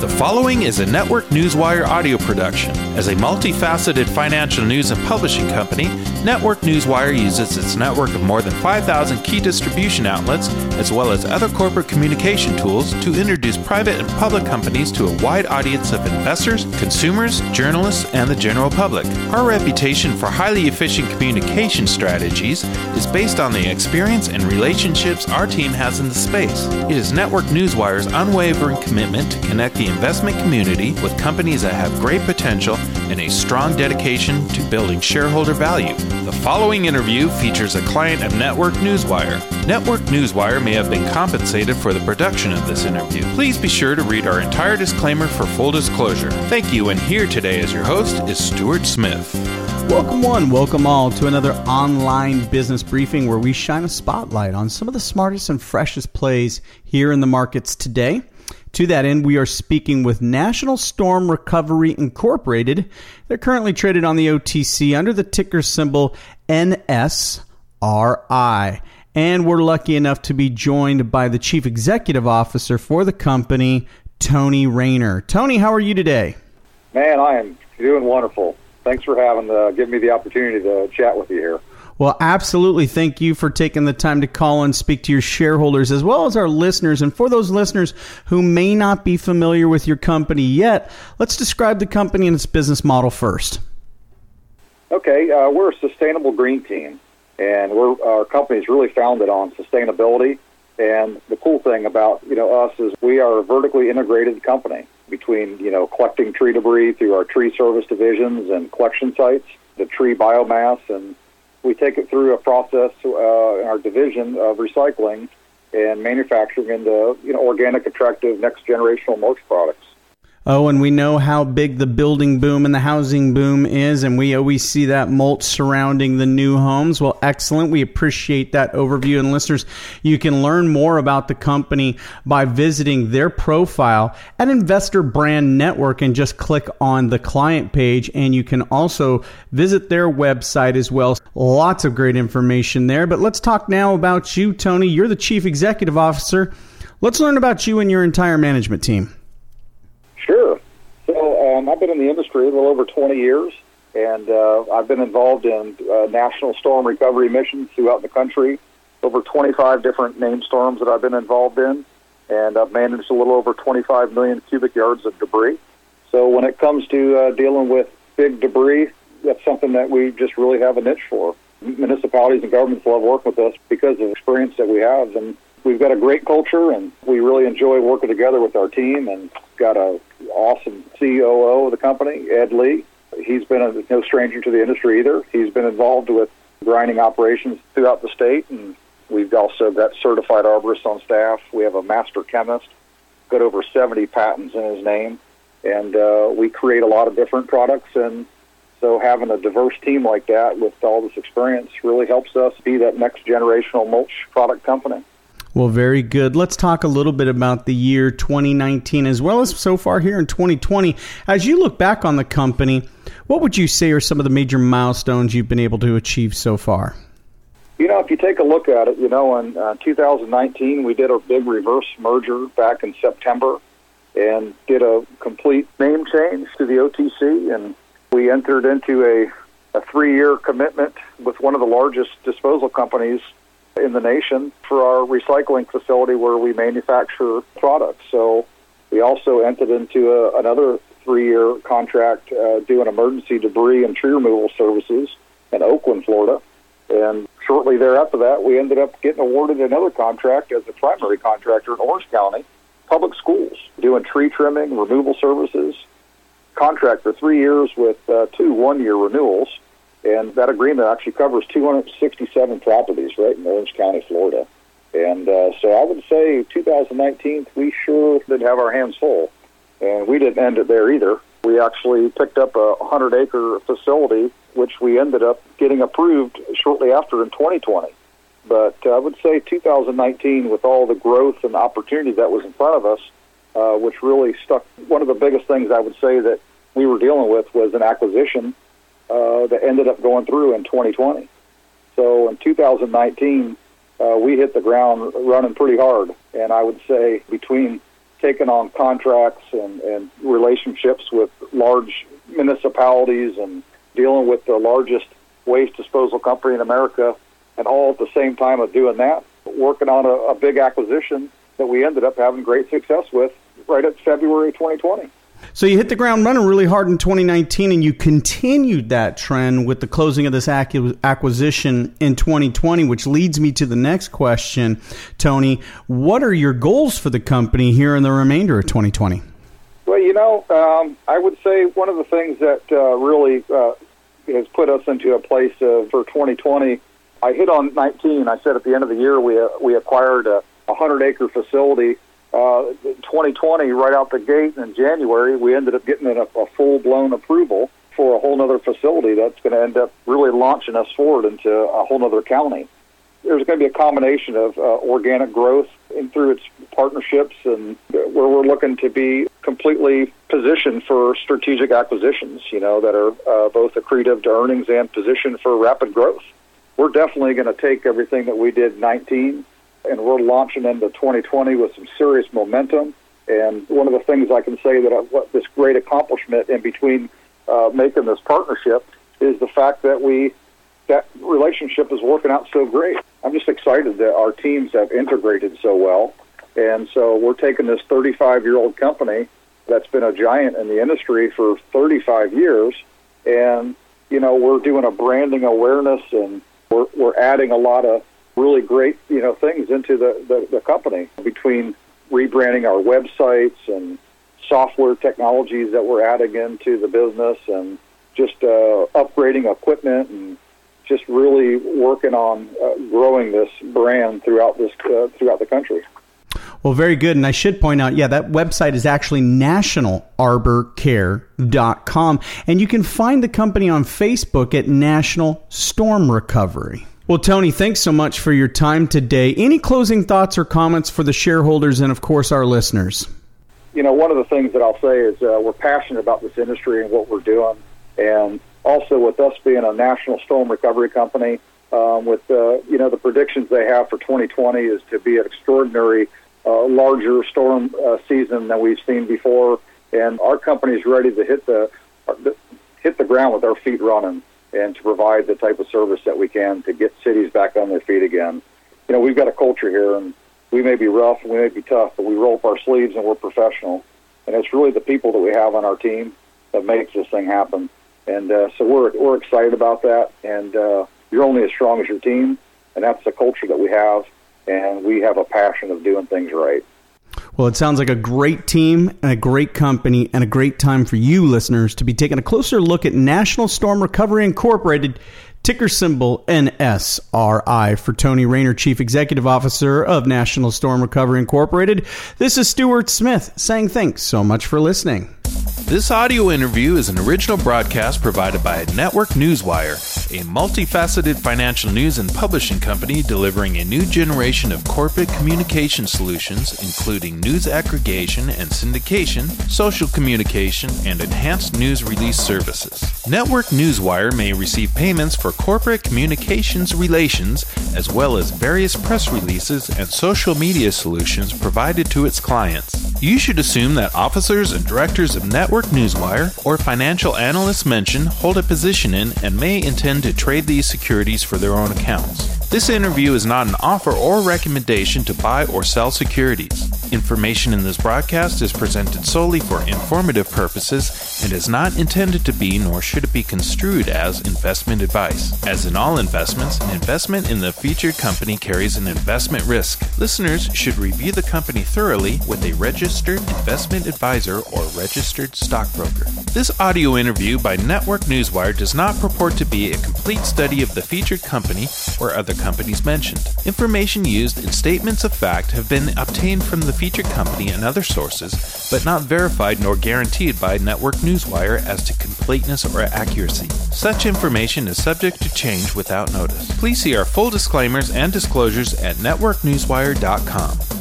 The following is a Network Newswire audio production. As a multifaceted financial news and publishing company, Network Newswire uses its network of more than 5,000 key distribution outlets, as well as other corporate communication tools, to introduce private and public companies to a wide audience of investors, consumers, journalists, and the general public. Our reputation for highly efficient communication strategies is based on the experience and relationships our team has in the space. It is Network Newswire's unwavering commitment to connect the investment community with companies that have great potential and a strong dedication to building shareholder value. The following interview features a client of Network Newswire. Network Newswire may have been compensated for the production of this interview. Please be sure to read our entire disclaimer for full disclosure. Thank you, and here today as your host is Stuart Smith. Welcome, one, welcome all to another online business briefing where we shine a spotlight on some of the smartest and freshest plays here in the markets today. To that end, we are speaking with National Storm Recovery Incorporated. They're currently traded on the OTC under the ticker symbol NSRI. And we're lucky enough to be joined by the Chief Executive Officer for the company, Tony Rayner. Tony, how are you today? Man, I am doing wonderful. Thanks for having uh, giving me the opportunity to chat with you here. Well, absolutely. Thank you for taking the time to call and speak to your shareholders as well as our listeners. And for those listeners who may not be familiar with your company yet, let's describe the company and its business model first. Okay, uh, we're a sustainable green team, and our company is really founded on sustainability. And the cool thing about you know us is we are a vertically integrated company between you know collecting tree debris through our tree service divisions and collection sites, the tree biomass, and we take it through a process uh, in our division of recycling and manufacturing into you know organic, attractive, next generational mulch products. Oh, and we know how big the building boom and the housing boom is, and we always see that mulch surrounding the new homes. Well, excellent. We appreciate that overview. And listeners, you can learn more about the company by visiting their profile at Investor Brand Network and just click on the client page. And you can also visit their website as well. Lots of great information there. But let's talk now about you, Tony. You're the Chief Executive Officer. Let's learn about you and your entire management team. Um, I've been in the industry a little over 20 years, and uh, I've been involved in uh, national storm recovery missions throughout the country. Over 25 different named storms that I've been involved in, and I've managed a little over 25 million cubic yards of debris. So when it comes to uh, dealing with big debris, that's something that we just really have a niche for. Municipalities and governments love working with us because of the experience that we have, and we've got a great culture, and we really enjoy working together with our team. And got a awesome COO of the company, Ed Lee. He's been a, no stranger to the industry either. He's been involved with grinding operations throughout the state, and we've also got certified arborists on staff. We have a master chemist, got over 70 patents in his name, and uh, we create a lot of different products. And so having a diverse team like that with all this experience really helps us be that next generational mulch product company. Well, very good. Let's talk a little bit about the year 2019 as well as so far here in 2020. As you look back on the company, what would you say are some of the major milestones you've been able to achieve so far? You know, if you take a look at it, you know, in uh, 2019, we did a big reverse merger back in September and did a complete name change to the OTC, and we entered into a, a three year commitment with one of the largest disposal companies in the nation for our recycling facility where we manufacture products. So we also entered into a, another three-year contract uh, doing emergency debris and tree removal services in Oakland, Florida. And shortly thereafter that, we ended up getting awarded another contract as a primary contractor in Orange County Public Schools, doing tree trimming, removal services. Contract for three years with uh, two one-year renewals and that agreement actually covers 267 properties right in Orange County, Florida. And uh, so I would say 2019, we sure did have our hands full. And we didn't end it there either. We actually picked up a 100 acre facility, which we ended up getting approved shortly after in 2020. But uh, I would say 2019, with all the growth and opportunity that was in front of us, uh, which really stuck, one of the biggest things I would say that we were dealing with was an acquisition uh, that ended up going through in 2020. So in 2019, uh, we hit the ground running pretty hard, and I would say between taking on contracts and, and relationships with large municipalities and dealing with the largest waste disposal company in America, and all at the same time of doing that, working on a, a big acquisition that we ended up having great success with right at February 2020. So you hit the ground running really hard in 2019, and you continued that trend with the closing of this acquisition in 2020, which leads me to the next question, Tony. What are your goals for the company here in the remainder of 2020? Well, you know, um, I would say one of the things that uh, really uh, has put us into a place for 2020. I hit on 19. I said at the end of the year we uh, we acquired a 100 acre facility uh, 2020, right out the gate in January, we ended up getting a, a full blown approval for a whole other facility that's going to end up really launching us forward into a whole other county. There's going to be a combination of uh, organic growth and through its partnerships, and where we're looking to be completely positioned for strategic acquisitions, you know, that are uh, both accretive to earnings and positioned for rapid growth. We're definitely going to take everything that we did 19 and we're launching into 2020 with some serious momentum. And one of the things I can say that I, what this great accomplishment in between uh, making this partnership is the fact that we that relationship is working out so great. I'm just excited that our teams have integrated so well, and so we're taking this 35 year old company that's been a giant in the industry for 35 years, and you know we're doing a branding awareness and we're we're adding a lot of really great you know things into the, the, the company between rebranding our websites and software technologies that we're adding into the business and just uh, upgrading equipment and just really working on uh, growing this brand throughout this uh, throughout the country. Well, very good. And I should point out, yeah, that website is actually nationalarborcare.com. And you can find the company on Facebook at National Storm Recovery. Well, Tony, thanks so much for your time today. Any closing thoughts or comments for the shareholders and, of course, our listeners? You know, one of the things that I'll say is uh, we're passionate about this industry and what we're doing. And also, with us being a national storm recovery company, um, with uh, you know the predictions they have for 2020 is to be an extraordinary uh, larger storm uh, season than we've seen before, and our company is ready to hit the, the hit the ground with our feet running and to provide the type of service that we can to get cities back on their feet again. You know, we've got a culture here, and we may be rough and we may be tough, but we roll up our sleeves and we're professional. And it's really the people that we have on our team that makes this thing happen. And uh, so we're we're excited about that. And uh, you're only as strong as your team, and that's the culture that we have. And we have a passion of doing things right. Well, it sounds like a great team and a great company and a great time for you listeners to be taking a closer look at National Storm Recovery Incorporated, ticker symbol NSRI for Tony Rayner, Chief Executive Officer of National Storm Recovery Incorporated. This is Stuart Smith saying thanks so much for listening. This audio interview is an original broadcast provided by Network Newswire, a multifaceted financial news and publishing company delivering a new generation of corporate communication solutions, including news aggregation and syndication, social communication, and enhanced news release services. Network Newswire may receive payments for corporate communications relations, as well as various press releases and social media solutions provided to its clients. You should assume that officers and directors of Network Newswire or financial analysts mentioned hold a position in and may intend to trade these securities for their own accounts. This interview is not an offer or recommendation to buy or sell securities. Information in this broadcast is presented solely for informative purposes and is not intended to be nor should it be construed as investment advice. As in all investments, an investment in the featured company carries an investment risk. Listeners should review the company thoroughly with a registered investment advisor or registered stockbroker. This audio interview by Network Newswire does not purport to be a complete study of the featured company or other companies mentioned. Information used in statements of fact have been obtained from the featured company and other sources, but not verified nor guaranteed by Network Newswire as to completeness or accuracy. Such information is subject to change without notice. Please see our full disclaimers and disclosures at networknewswire.com.